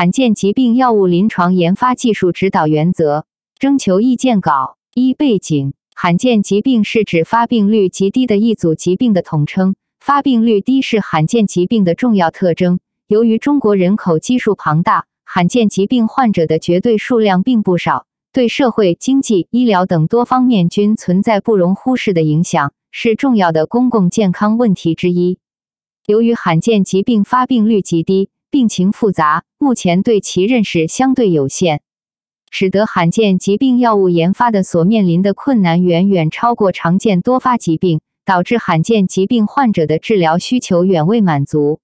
罕见疾病药物临床研发技术指导原则。征求意见稿一背景：罕见疾病是指发病率极低的一组疾病的统称，发病率低是罕见疾病的重要特征。由于中国人口基数庞大，罕见疾病患者的绝对数量并不少，对社会、经济、医疗等多方面均存在不容忽视的影响，是重要的公共健康问题之一。由于罕见疾病发病率极低，病情复杂，目前对其认识相对有限，使得罕见疾病药物研发的所面临的困难远远超过常见多发疾病，导致罕见疾病患者的治疗需求远未满足。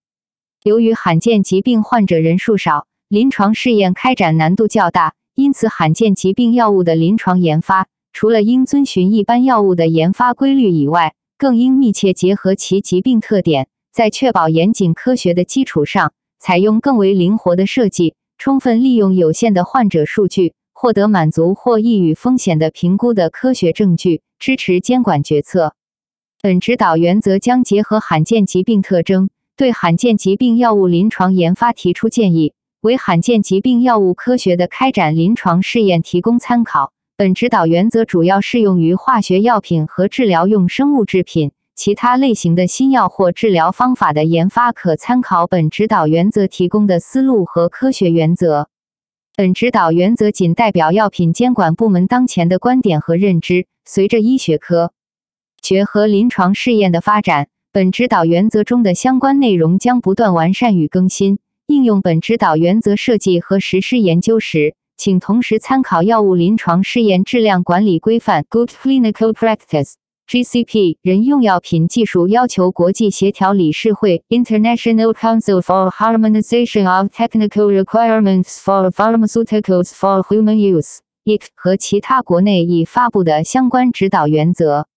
由于罕见疾病患者人数少，临床试验开展难度较大，因此罕见疾病药物的临床研发，除了应遵循一般药物的研发规律以外，更应密切结合其疾病特点，在确保严谨科学的基础上，采用更为灵活的设计，充分利用有限的患者数据，获得满足或易与风险的评估的科学证据，支持监管决策。本指导原则将结合罕见疾病特征，对罕见疾病药物临床研发提出建议。为罕见疾病药物科学的开展临床试验提供参考。本指导原则主要适用于化学药品和治疗用生物制品，其他类型的新药或治疗方法的研发可参考本指导原则提供的思路和科学原则。本指导原则仅代表药品监管部门当前的观点和认知。随着医学科学和临床试验的发展，本指导原则中的相关内容将不断完善与更新。应用本指导原则设计和实施研究时，请同时参考药物临床试验质量管理规范 （Good Clinical Practice） GCP、人用药品技术要求国际协调理事会 （International Council for Harmonization of Technical Requirements for Pharmaceuticals for Human Use，IC） 和其他国内已发布的相关指导原则。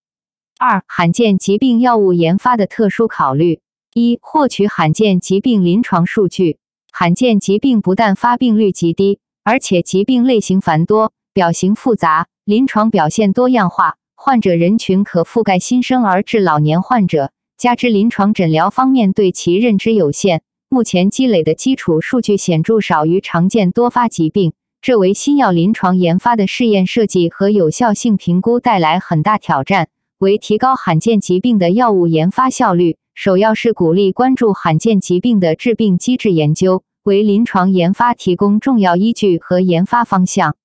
二、罕见疾病药物研发的特殊考虑。一、获取罕见疾病临床数据。罕见疾病不但发病率极低，而且疾病类型繁多，表型复杂，临床表现多样化，患者人群可覆盖新生儿至老年患者。加之临床诊疗方面对其认知有限，目前积累的基础数据显著少于常见多发疾病，这为新药临床研发的试验设计和有效性评估带来很大挑战，为提高罕见疾病的药物研发效率。首要是鼓励关注罕见疾病的致病机制研究，为临床研发提供重要依据和研发方向。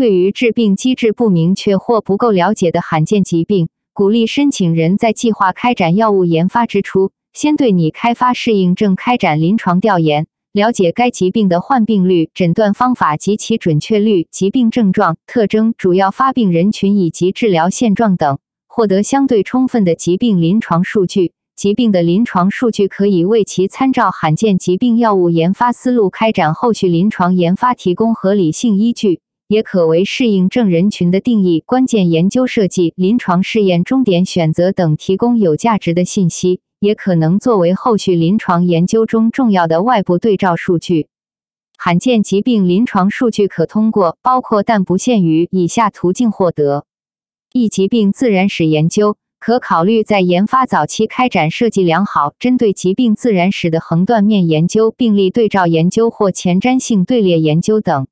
对于致病机制不明确或不够了解的罕见疾病，鼓励申请人在计划开展药物研发之初，先对拟开发适应症开展临床调研，了解该疾病的患病率、诊断方法及其准确率、疾病症状特征、主要发病人群以及治疗现状等，获得相对充分的疾病临床数据。疾病的临床数据可以为其参照罕见疾病药物研发思路开展后续临床研发提供合理性依据，也可为适应症人群的定义、关键研究设计、临床试验终点选择等提供有价值的信息，也可能作为后续临床研究中重要的外部对照数据。罕见疾病临床数据可通过包括但不限于以下途径获得：一、疾病自然史研究。可考虑在研发早期开展设计良好、针对疾病自然史的横断面研究、病例对照研究或前瞻性队列研究等。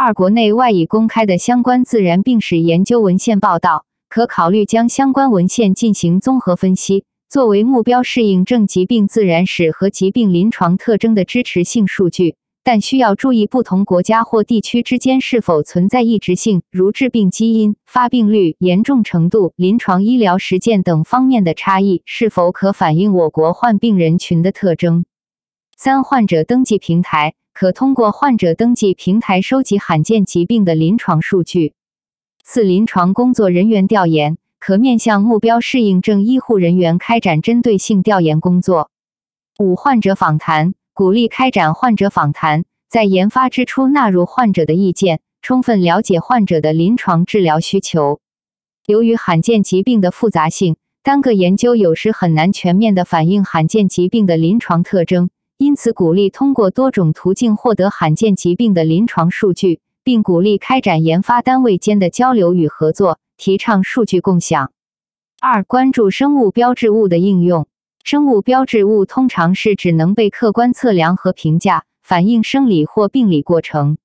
二、国内外已公开的相关自然病史研究文献报道，可考虑将相关文献进行综合分析，作为目标适应症疾病自然史和疾病临床特征的支持性数据。但需要注意不同国家或地区之间是否存在异质性，如致病基因、发病率、严重程度、临床医疗实践等方面的差异，是否可反映我国患病人群的特征。三、患者登记平台可通过患者登记平台收集罕见疾病的临床数据。四、临床工作人员调研可面向目标适应症医护人员开展针对性调研工作。五、患者访谈。鼓励开展患者访谈，在研发之初纳入患者的意见，充分了解患者的临床治疗需求。由于罕见疾病的复杂性，单个研究有时很难全面的反映罕见疾病的临床特征，因此鼓励通过多种途径获得罕见疾病的临床数据，并鼓励开展研发单位间的交流与合作，提倡数据共享。二、关注生物标志物的应用。生物标志物通常是指能被客观测量和评价、反映生理或病理过程，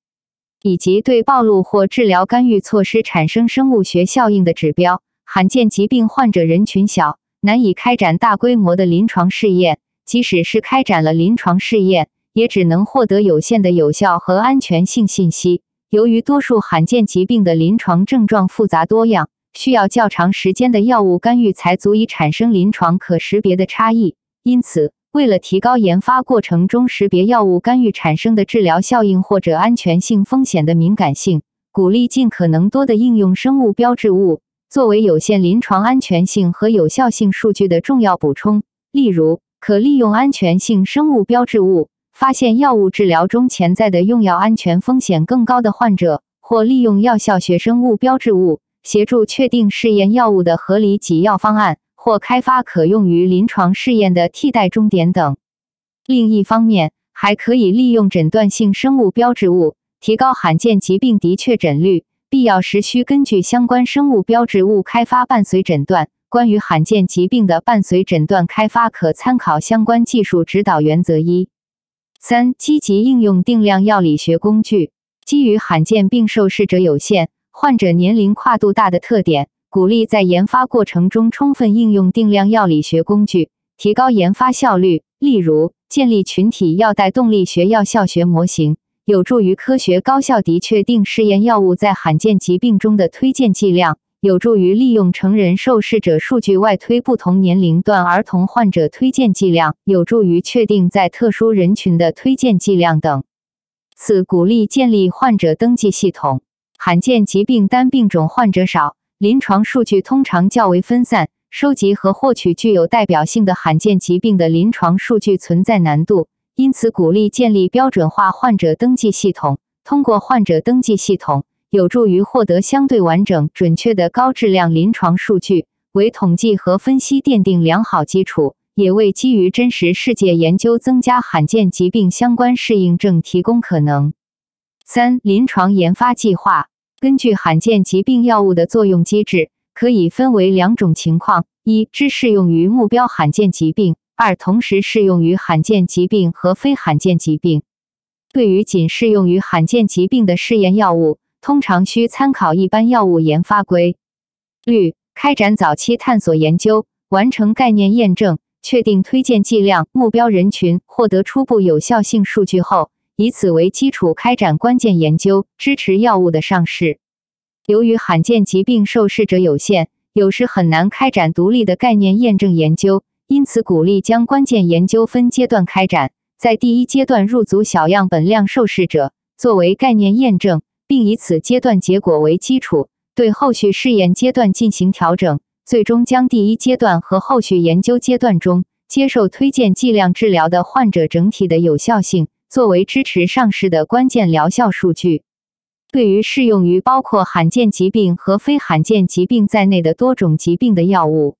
以及对暴露或治疗干预措施产生生物学效应的指标。罕见疾病患者人群小，难以开展大规模的临床试验，即使是开展了临床试验，也只能获得有限的有效和安全性信息。由于多数罕见疾病的临床症状复杂多样，需要较长时间的药物干预才足以产生临床可识别的差异，因此，为了提高研发过程中识别药物干预产生的治疗效应或者安全性风险的敏感性，鼓励尽可能多的应用生物标志物作为有限临床安全性和有效性数据的重要补充。例如，可利用安全性生物标志物发现药物治疗中潜在的用药安全风险更高的患者，或利用药效学生物标志物。协助确定试验药物的合理给药方案，或开发可用于临床试验的替代终点等。另一方面，还可以利用诊断性生物标志物提高罕见疾病的确诊率。必要时需根据相关生物标志物开发伴随诊断。关于罕见疾病的伴随诊断开发，可参考相关技术指导原则一。三、积极应用定量药理学工具。基于罕见病受试者有限。患者年龄跨度大的特点，鼓励在研发过程中充分应用定量药理学工具，提高研发效率。例如，建立群体药代动力学药效学模型，有助于科学高效地确定试验药物在罕见疾病中的推荐剂量；有助于利用成人受试者数据外推不同年龄段儿童患者推荐剂量；有助于确定在特殊人群的推荐剂量等。四、鼓励建立患者登记系统。罕见疾病单病种患者少，临床数据通常较为分散，收集和获取具有代表性的罕见疾病的临床数据存在难度。因此，鼓励建立标准化患者登记系统。通过患者登记系统，有助于获得相对完整、准确的高质量临床数据，为统计和分析奠定良好基础，也为基于真实世界研究增加罕见疾病相关适应症提供可能。三、临床研发计划。根据罕见疾病药物的作用机制，可以分为两种情况：一，只适用于目标罕见疾病；二，同时适用于罕见疾病和非罕见疾病。对于仅适用于罕见疾病的试验药物，通常需参考一般药物研发规律，开展早期探索研究，完成概念验证，确定推荐剂量、目标人群，获得初步有效性数据后。以此为基础开展关键研究，支持药物的上市。由于罕见疾病受试者有限，有时很难开展独立的概念验证研究，因此鼓励将关键研究分阶段开展。在第一阶段入组小样本量受试者作为概念验证，并以此阶段结果为基础，对后续试验阶段进行调整，最终将第一阶段和后续研究阶段中接受推荐剂量治疗的患者整体的有效性。作为支持上市的关键疗效数据，对于适用于包括罕见疾病和非罕见疾病在内的多种疾病的药物，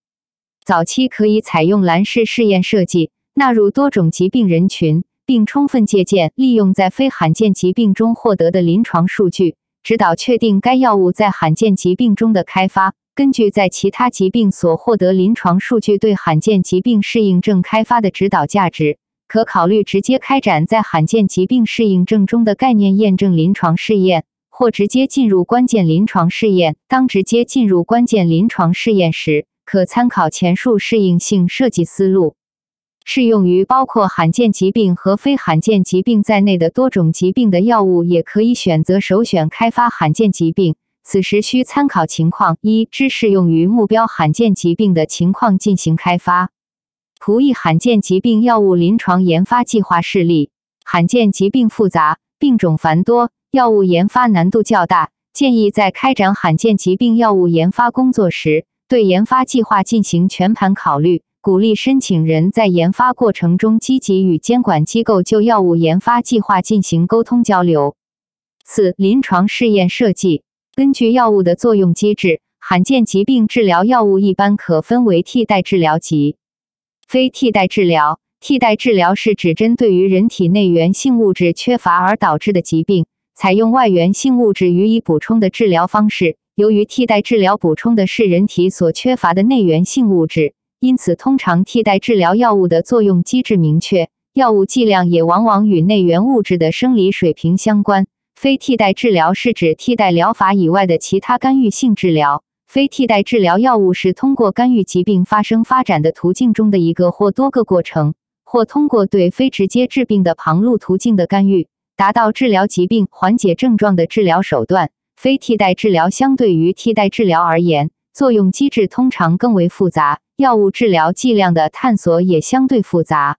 早期可以采用蓝氏试验设计，纳入多种疾病人群，并充分借鉴利用在非罕见疾病中获得的临床数据，指导确定该药物在罕见疾病中的开发。根据在其他疾病所获得临床数据对罕见疾病适应症开发的指导价值。可考虑直接开展在罕见疾病适应症中的概念验证临床试验，或直接进入关键临床试验。当直接进入关键临床试验时，可参考前述适应性设计思路。适用于包括罕见疾病和非罕见疾病在内的多种疾病的药物，也可以选择首选开发罕见疾病。此时需参考情况：一、只适用于目标罕见疾病的情况进行开发。图一罕见疾病药物临床研发计划示例：罕见疾病复杂，病种繁多，药物研发难度较大。建议在开展罕见疾病药物研发工作时，对研发计划进行全盘考虑，鼓励申请人在研发过程中积极与监管机构就药物研发计划进行沟通交流。四、临床试验设计根据药物的作用机制，罕见疾病治疗药物一般可分为替代治疗及。非替代治疗，替代治疗是指针对于人体内源性物质缺乏而导致的疾病，采用外源性物质予以补充的治疗方式。由于替代治疗补充的是人体所缺乏的内源性物质，因此通常替代治疗药物的作用机制明确，药物剂量也往往与内源物质的生理水平相关。非替代治疗是指替代疗法以外的其他干预性治疗。非替代治疗药物是通过干预疾病发生发展的途径中的一个或多个过程，或通过对非直接致病的旁路途径的干预，达到治疗疾病、缓解症状的治疗手段。非替代治疗相对于替代治疗而言，作用机制通常更为复杂，药物治疗剂量的探索也相对复杂。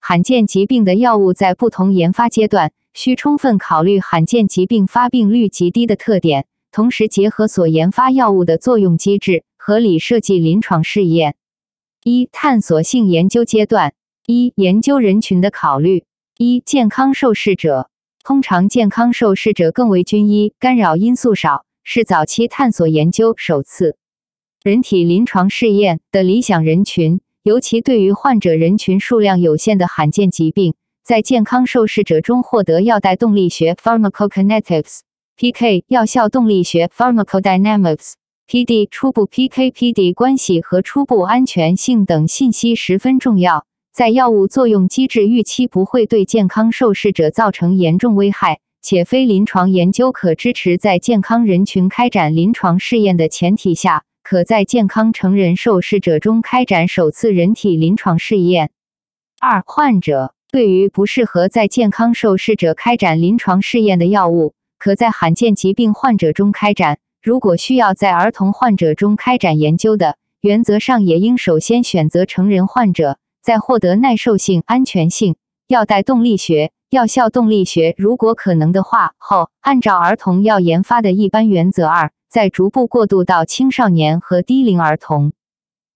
罕见疾病的药物在不同研发阶段，需充分考虑罕见疾病发病率极低的特点。同时，结合所研发药物的作用机制，合理设计临床试验。一、探索性研究阶段。一、研究人群的考虑。一、健康受试者。通常，健康受试者更为均一，干扰因素少，是早期探索研究首次人体临床试验的理想人群。尤其对于患者人群数量有限的罕见疾病，在健康受试者中获得药代动力学 （pharmacokinetics）。PK 药效动力学 （Pharmacodynamics）、PD 初步 PK/PD 关系和初步安全性等信息十分重要。在药物作用机制预期不会对健康受试者造成严重危害，且非临床研究可支持在健康人群开展临床试验的前提下，可在健康成人受试者中开展首次人体临床试验。二、患者对于不适合在健康受试者开展临床试验的药物。可在罕见疾病患者中开展，如果需要在儿童患者中开展研究的，原则上也应首先选择成人患者，在获得耐受性、安全性、药代动力学、药效动力学，如果可能的话后，按照儿童药研发的一般原则二，再逐步过渡到青少年和低龄儿童。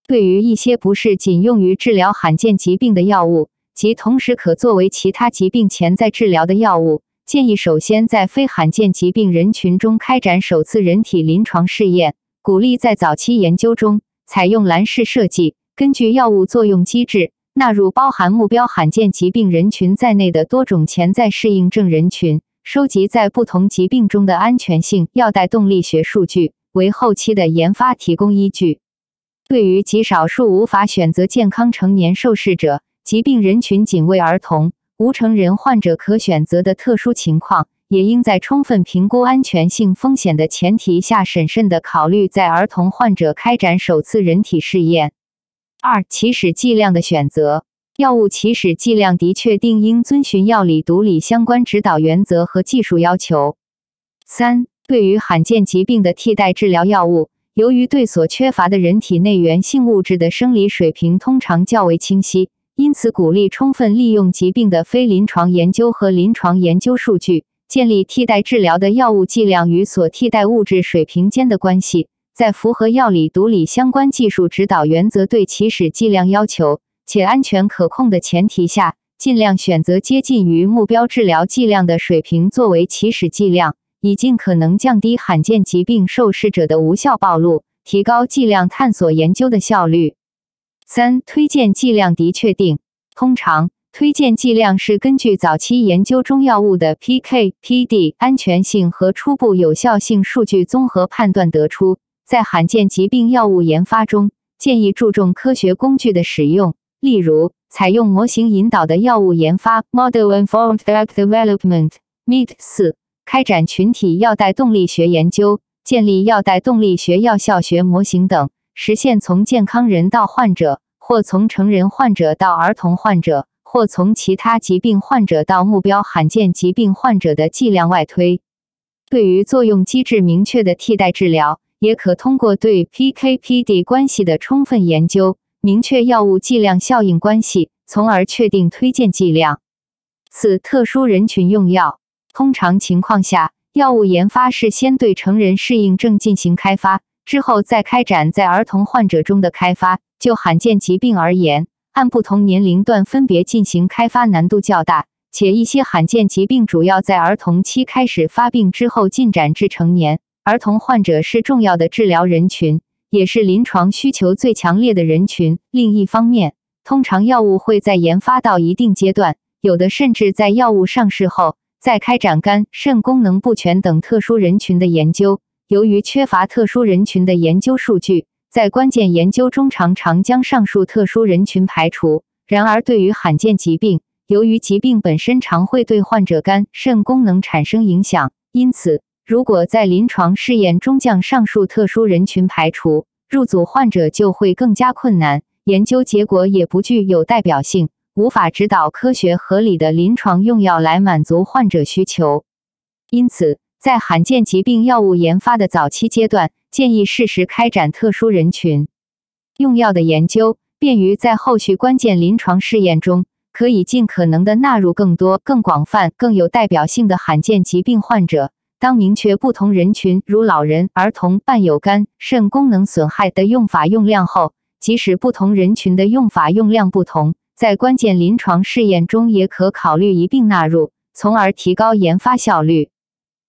对于一些不是仅用于治疗罕见疾病的药物，及同时可作为其他疾病潜在治疗的药物。建议首先在非罕见疾病人群中开展首次人体临床试验，鼓励在早期研究中采用蓝式设计，根据药物作用机制纳入包含目标罕见疾病人群在内的多种潜在适应症人群，收集在不同疾病中的安全性药代动力学数据，为后期的研发提供依据。对于极少数无法选择健康成年受试者，疾病人群仅为儿童。无成人患者可选择的特殊情况，也应在充分评估安全性风险的前提下，审慎地考虑在儿童患者开展首次人体试验。二、起始剂量的选择，药物起始剂量的确定应遵循药理毒理相关指导原则和技术要求。三、对于罕见疾病的替代治疗药物，由于对所缺乏的人体内源性物质的生理水平通常较为清晰。因此，鼓励充分利用疾病的非临床研究和临床研究数据，建立替代治疗的药物剂量与所替代物质水平间的关系。在符合药理毒理相关技术指导原则对起始剂量要求且安全可控的前提下，尽量选择接近于目标治疗剂量的水平作为起始剂量，以尽可能降低罕见疾病受试者的无效暴露，提高剂量探索研究的效率。三、推荐剂量的确定。通常，推荐剂量是根据早期研究中药物的 PK/PD 安全性和初步有效性数据综合判断得出。在罕见疾病药物研发中，建议注重科学工具的使用，例如采用模型引导的药物研发 （Model-Informed Drug Development，MID）。四、开展群体药代动力学研究，建立药代动力学药效学模型等。实现从健康人到患者，或从成人患者到儿童患者，或从其他疾病患者到目标罕见疾病患者的剂量外推。对于作用机制明确的替代治疗，也可通过对 PK/PD 关系的充分研究，明确药物剂量效应关系，从而确定推荐剂量。四、特殊人群用药。通常情况下，药物研发是先对成人适应症进行开发。之后再开展在儿童患者中的开发。就罕见疾病而言，按不同年龄段分别进行开发难度较大，且一些罕见疾病主要在儿童期开始发病之后进展至成年。儿童患者是重要的治疗人群，也是临床需求最强烈的人群。另一方面，通常药物会在研发到一定阶段，有的甚至在药物上市后再开展肝肾功能不全等特殊人群的研究。由于缺乏特殊人群的研究数据，在关键研究中常常将上述特殊人群排除。然而，对于罕见疾病，由于疾病本身常会对患者肝肾功能产生影响，因此如果在临床试验中将上述特殊人群排除，入组患者就会更加困难，研究结果也不具有代表性，无法指导科学合理的临床用药来满足患者需求。因此，在罕见疾病药物研发的早期阶段，建议适时开展特殊人群用药的研究，便于在后续关键临床试验中，可以尽可能的纳入更多、更广泛、更有代表性的罕见疾病患者。当明确不同人群，如老人、儿童伴有肝肾功能损害的用法用量后，即使不同人群的用法用量不同，在关键临床试验中也可考虑一并纳入，从而提高研发效率。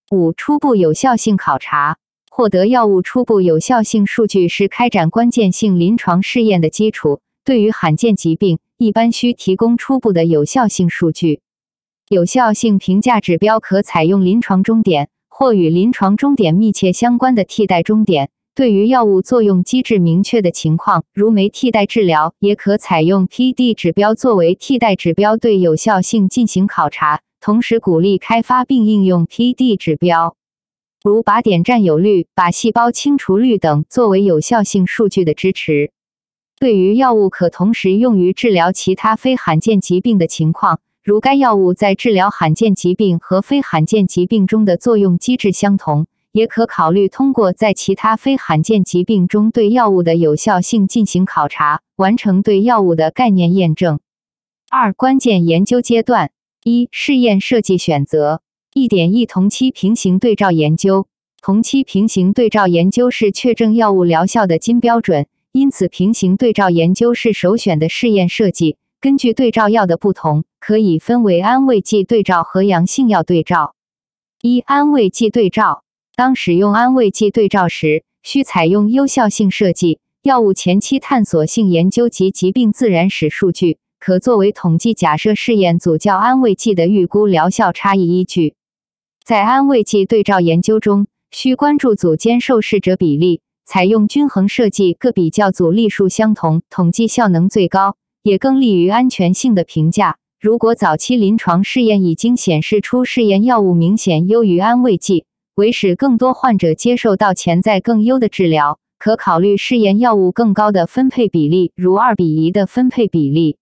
五、初步有效性考察，获得药物初步有效性数据是开展关键性临床试验的基础。对于罕见疾病，一般需提供初步的有效性数据。有效性评价指标可采用临床终点。或与临床终点密切相关的替代终点，对于药物作用机制明确的情况，如没替代治疗，也可采用 PD 指标作为替代指标对有效性进行考察。同时鼓励开发并应用 PD 指标，如靶点占有率、靶细胞清除率等作为有效性数据的支持。对于药物可同时用于治疗其他非罕见疾病的情况。如该药物在治疗罕见疾病和非罕见疾病中的作用机制相同，也可考虑通过在其他非罕见疾病中对药物的有效性进行考察，完成对药物的概念验证。二、关键研究阶段：一、试验设计选择。一点一同期平行对照研究。同期平行对照研究是确证药物疗效的金标准，因此平行对照研究是首选的试验设计。根据对照药的不同，可以分为安慰剂对照和阳性药对照。一、安慰剂对照。当使用安慰剂对照时，需采用有效性设计、药物前期探索性研究及疾病自然史数据，可作为统计假设试验组较安慰剂的预估疗效差异依据。在安慰剂对照研究中，需关注组间受试者比例，采用均衡设计，各比较组例数相同，统计效能最高。也更利于安全性的评价。如果早期临床试验已经显示出试验药物明显优于安慰剂，为使更多患者接受到潜在更优的治疗，可考虑试验药物更高的分配比例，如二比一的分配比例。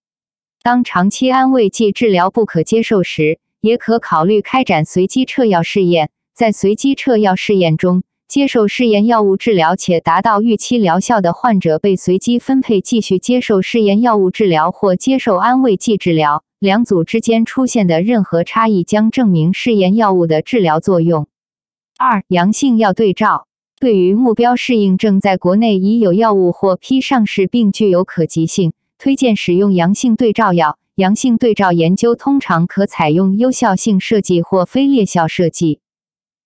当长期安慰剂治疗不可接受时，也可考虑开展随机撤药试验。在随机撤药试验中，接受试验药物治疗且达到预期疗效的患者被随机分配继续接受试验药物治疗或接受安慰剂治疗。两组之间出现的任何差异将证明试验药物的治疗作用。二、阳性药对照。对于目标适应症在国内已有药物获批上市并具有可及性，推荐使用阳性对照药。阳性对照研究通常可采用有效性设计或非劣效设计。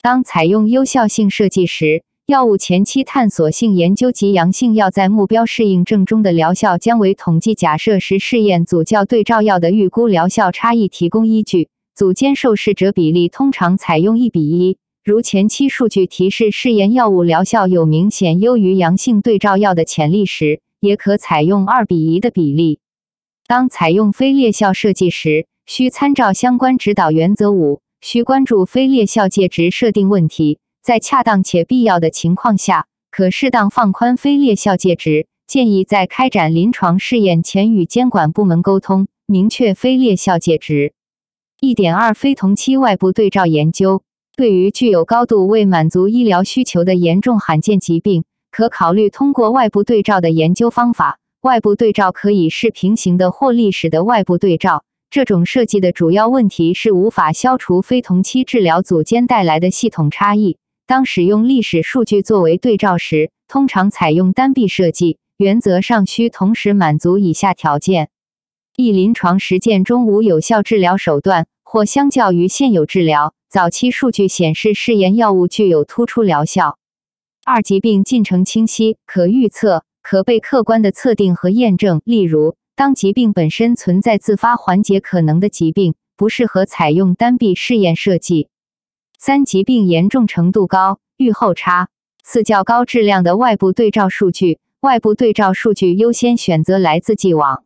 当采用有效性设计时，药物前期探索性研究及阳性药在目标适应症中的疗效将为统计假设时试验组较对照药的预估疗效差异提供依据。组间受试者比例通常采用一比一。如前期数据提示试验药物疗效有明显优于阳性对照药的潜力时，也可采用二比一的比例。当采用非裂效设计时，需参照相关指导原则五。需关注非裂效介质设定问题，在恰当且必要的情况下，可适当放宽非裂效介质。建议在开展临床试验前与监管部门沟通，明确非裂效介质。一点二非同期外部对照研究，对于具有高度未满足医疗需求的严重罕见疾病，可考虑通过外部对照的研究方法。外部对照可以是平行的或历史的外部对照。这种设计的主要问题是无法消除非同期治疗组间带来的系统差异。当使用历史数据作为对照时，通常采用单臂设计，原则上需同时满足以下条件：一、临床实践中无有效治疗手段，或相较于现有治疗，早期数据显示试验药物具有突出疗效；二、疾病进程清晰、可预测、可被客观的测定和验证，例如。当疾病本身存在自发缓解可能的疾病，不适合采用单臂试验设计。三、疾病严重程度高，预后差。四、较高质量的外部对照数据，外部对照数据优先选择来自既往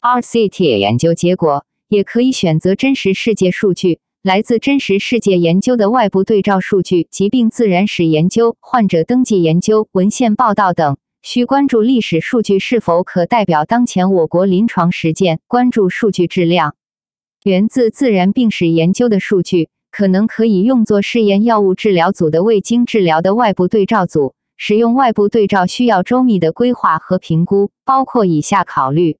RCT 研究结果。也可以选择真实世界数据。来自真实世界研究的外部对照数据、疾病自然史研究、患者登记研究、文献报道等，需关注历史数据是否可代表当前我国临床实践，关注数据质量。源自自然病史研究的数据，可能可以用作试验药物治疗组的未经治疗的外部对照组。使用外部对照需要周密的规划和评估，包括以下考虑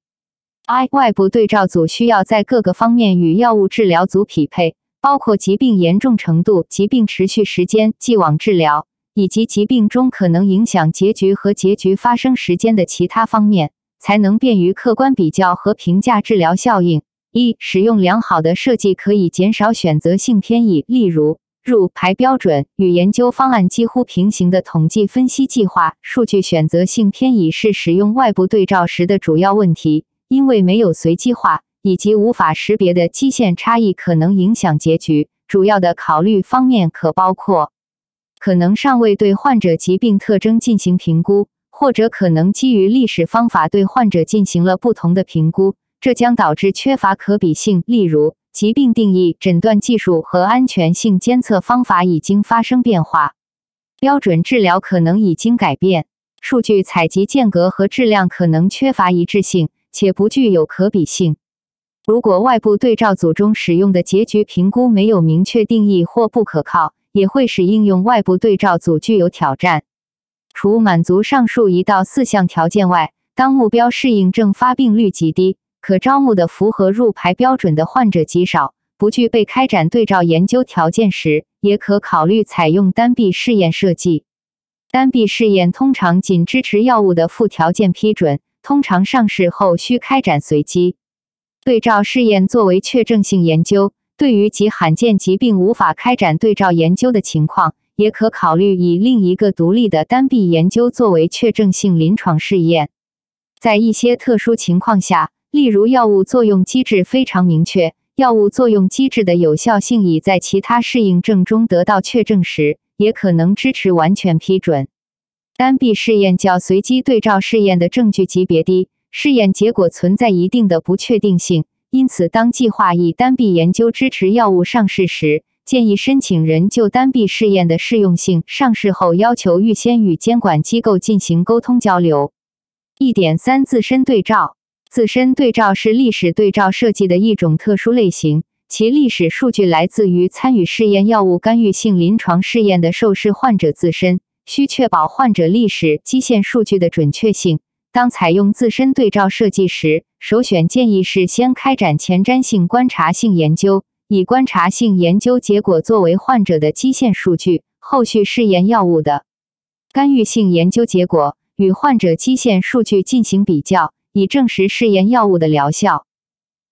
：I. 外部对照组需要在各个方面与药物治疗组匹配。包括疾病严重程度、疾病持续时间、既往治疗，以及疾病中可能影响结局和结局发生时间的其他方面，才能便于客观比较和评价治疗效应。一、使用良好的设计可以减少选择性偏移，例如入排标准与研究方案几乎平行的统计分析计划。数据选择性偏移是使用外部对照时的主要问题，因为没有随机化。以及无法识别的基线差异可能影响结局。主要的考虑方面可包括：可能尚未对患者疾病特征进行评估，或者可能基于历史方法对患者进行了不同的评估，这将导致缺乏可比性。例如，疾病定义、诊断技术和安全性监测方法已经发生变化，标准治疗可能已经改变，数据采集间隔和质量可能缺乏一致性，且不具有可比性。如果外部对照组中使用的结局评估没有明确定义或不可靠，也会使应用外部对照组具有挑战。除满足上述一到四项条件外，当目标适应症发病率极低，可招募的符合入排标准的患者极少，不具备开展对照研究条件时，也可考虑采用单臂试验设计。单臂试验通常仅支持药物的附条件批准，通常上市后需开展随机。对照试验作为确证性研究，对于极罕见疾病无法开展对照研究的情况，也可考虑以另一个独立的单臂研究作为确证性临床试验。在一些特殊情况下，例如药物作用机制非常明确，药物作用机制的有效性已在其他适应症中得到确证时，也可能支持完全批准。单臂试验较随机对照试验的证据级别低。试验结果存在一定的不确定性，因此，当计划以单臂研究支持药物上市时，建议申请人就单臂试验的适用性、上市后要求预先与监管机构进行沟通交流。一点三，自身对照。自身对照是历史对照设计的一种特殊类型，其历史数据来自于参与试验药物干预性临床试验的受试患者自身，需确保患者历史基线数据的准确性。当采用自身对照设计时，首选建议是先开展前瞻性观察性研究，以观察性研究结果作为患者的基线数据，后续试验药物的干预性研究结果与患者基线数据进行比较，以证实试验药物的疗效。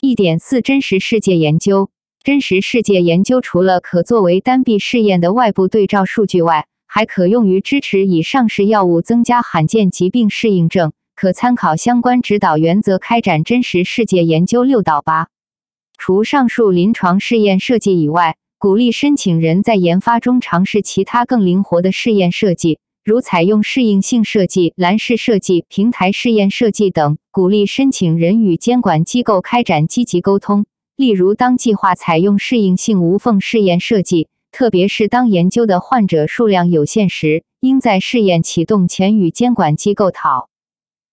一点四真实世界研究，真实世界研究除了可作为单臂试验的外部对照数据外，还可用于支持以上市药物增加罕见疾病适应症。可参考相关指导原则开展真实世界研究六到八。除上述临床试验设计以外，鼓励申请人在研发中尝试其他更灵活的试验设计，如采用适应性设计、蓝式设计、平台试验设计等。鼓励申请人与监管机构开展积极沟通。例如，当计划采用适应性无缝试验设计，特别是当研究的患者数量有限时，应在试验启动前与监管机构讨。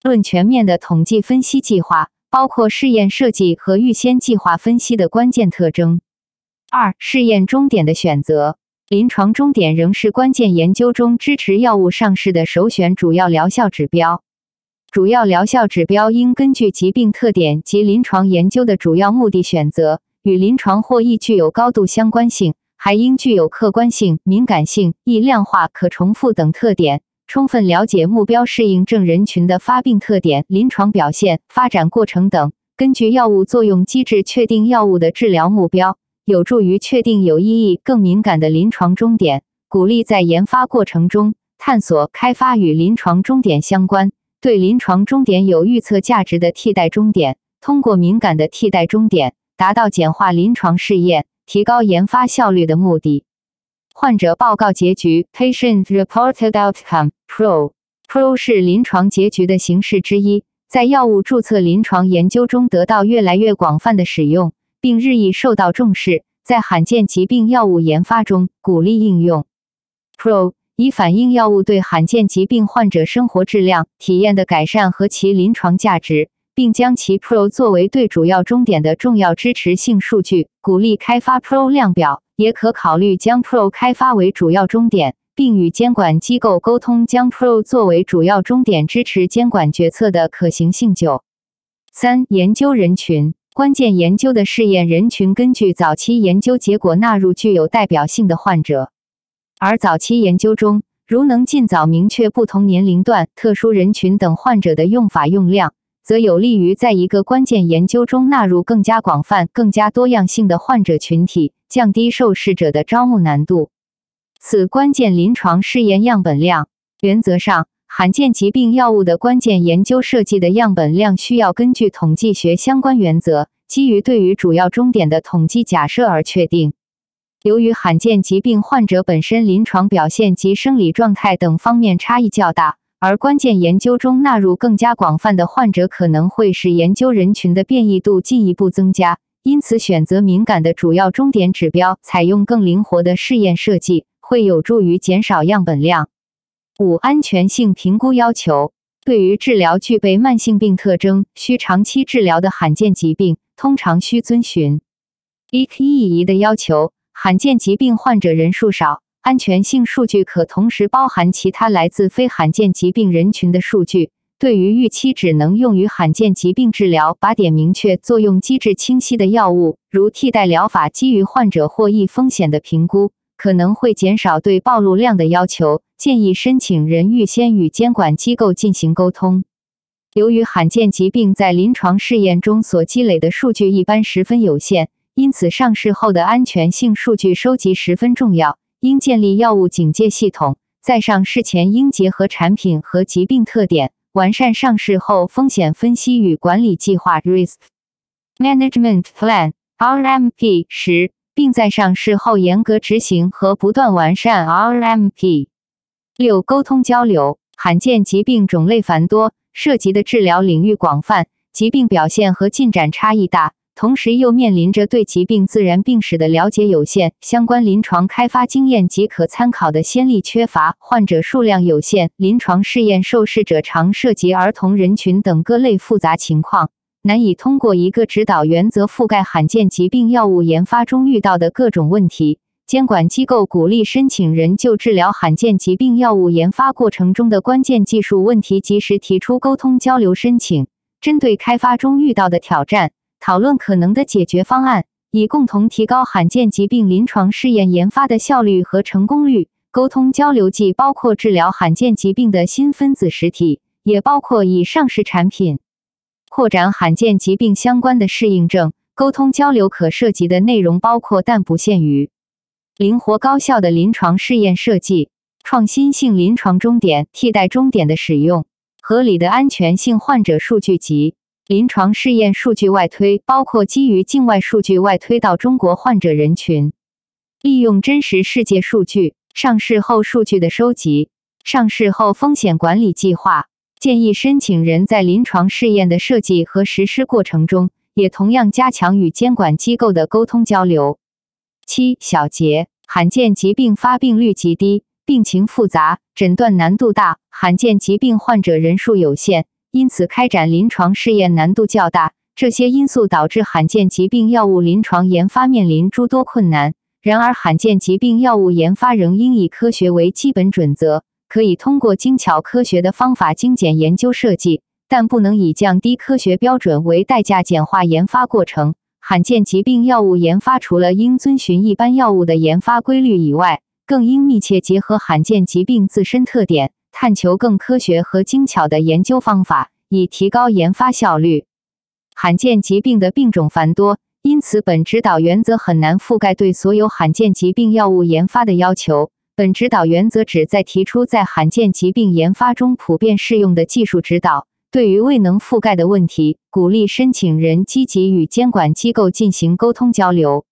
论全面的统计分析计划，包括试验设计和预先计划分析的关键特征。二、试验终点的选择，临床终点仍是关键研究中支持药物上市的首选主要疗效指标。主要疗效指标应根据疾病特点及临床研究的主要目的选择，与临床获益具有高度相关性，还应具有客观性、敏感性、易量化、可重复等特点。充分了解目标适应症人群的发病特点、临床表现、发展过程等，根据药物作用机制确定药物的治疗目标，有助于确定有意义、更敏感的临床终点。鼓励在研发过程中探索开发与临床终点相关、对临床终点有预测价值的替代终点，通过敏感的替代终点，达到简化临床试验、提高研发效率的目的。患者报告结局 （Patient Reported Outcome，PRO）。PRO 是临床结局的形式之一，在药物注册临床研究中得到越来越广泛的使用。并日益受到重视，在罕见疾病药物研发中鼓励应用。Pro 以反映药物对罕见疾病患者生活质量体验的改善和其临床价值，并将其 Pro 作为对主要终点的重要支持性数据，鼓励开发 Pro 量表。也可考虑将 Pro 开发为主要终点，并与监管机构沟通将 Pro 作为主要终点支持监管决策的可行性。九三研究人群。关键研究的试验人群根据早期研究结果纳入具有代表性的患者，而早期研究中，如能尽早明确不同年龄段、特殊人群等患者的用法用量，则有利于在一个关键研究中纳入更加广泛、更加多样性的患者群体，降低受试者的招募难度。此关键临床试验样本量，原则上。罕见疾病药物的关键研究设计的样本量需要根据统计学相关原则，基于对于主要终点的统计假设而确定。由于罕见疾病患者本身临床表现及生理状态等方面差异较大，而关键研究中纳入更加广泛的患者可能会使研究人群的变异度进一步增加，因此选择敏感的主要终点指标，采用更灵活的试验设计，会有助于减少样本量。五、安全性评估要求：对于治疗具备慢性病特征、需长期治疗的罕见疾病，通常需遵循 EKE 的要求。罕见疾病患者人数少，安全性数据可同时包含其他来自非罕见疾病人群的数据。对于预期只能用于罕见疾病治疗、靶点明确、作用机制清晰的药物，如替代疗法基于患者获益风险的评估。可能会减少对暴露量的要求，建议申请人预先与监管机构进行沟通。由于罕见疾病在临床试验中所积累的数据一般十分有限，因此上市后的安全性数据收集十分重要。应建立药物警戒系统，在上市前应结合产品和疾病特点，完善上市后风险分析与管理计划 （Risk Management Plan，RMP） 时。并在上市后严格执行和不断完善 RMP。六、沟通交流。罕见疾病种类繁多，涉及的治疗领域广泛，疾病表现和进展差异大，同时又面临着对疾病自然病史的了解有限、相关临床开发经验及可参考的先例缺乏、患者数量有限、临床试验受试者常涉及儿童人群等各类复杂情况。难以通过一个指导原则覆盖罕见疾病药物研发中遇到的各种问题。监管机构鼓励申请人就治疗罕见疾病药物研发过程中的关键技术问题及时提出沟通交流申请，针对开发中遇到的挑战，讨论可能的解决方案，以共同提高罕见疾病临床试验研发的效率和成功率。沟通交流既包括治疗罕见疾病的新分子实体，也包括已上市产品。扩展罕见疾病相关的适应症沟通交流可涉及的内容包括，但不限于灵活高效的临床试验设计、创新性临床终点替代终点的使用、合理的安全性患者数据及临床试验数据外推，包括基于境外数据外推到中国患者人群，利用真实世界数据、上市后数据的收集、上市后风险管理计划。建议申请人在临床试验的设计和实施过程中，也同样加强与监管机构的沟通交流。七小结：罕见疾病发病率极低，病情复杂，诊断难度大，罕见疾病患者人数有限，因此开展临床试验难度较大。这些因素导致罕见疾病药物临床研发面临诸多困难。然而，罕见疾病药物研发仍应以科学为基本准则。可以通过精巧科学的方法精简研究设计，但不能以降低科学标准为代价简化研发过程。罕见疾病药物研发除了应遵循一般药物的研发规律以外，更应密切结合罕见疾病自身特点，探求更科学和精巧的研究方法，以提高研发效率。罕见疾病的病种繁多，因此本指导原则很难覆盖对所有罕见疾病药物研发的要求。本指导原则旨在提出在罕见疾病研发中普遍适用的技术指导。对于未能覆盖的问题，鼓励申请人积极与监管机构进行沟通交流。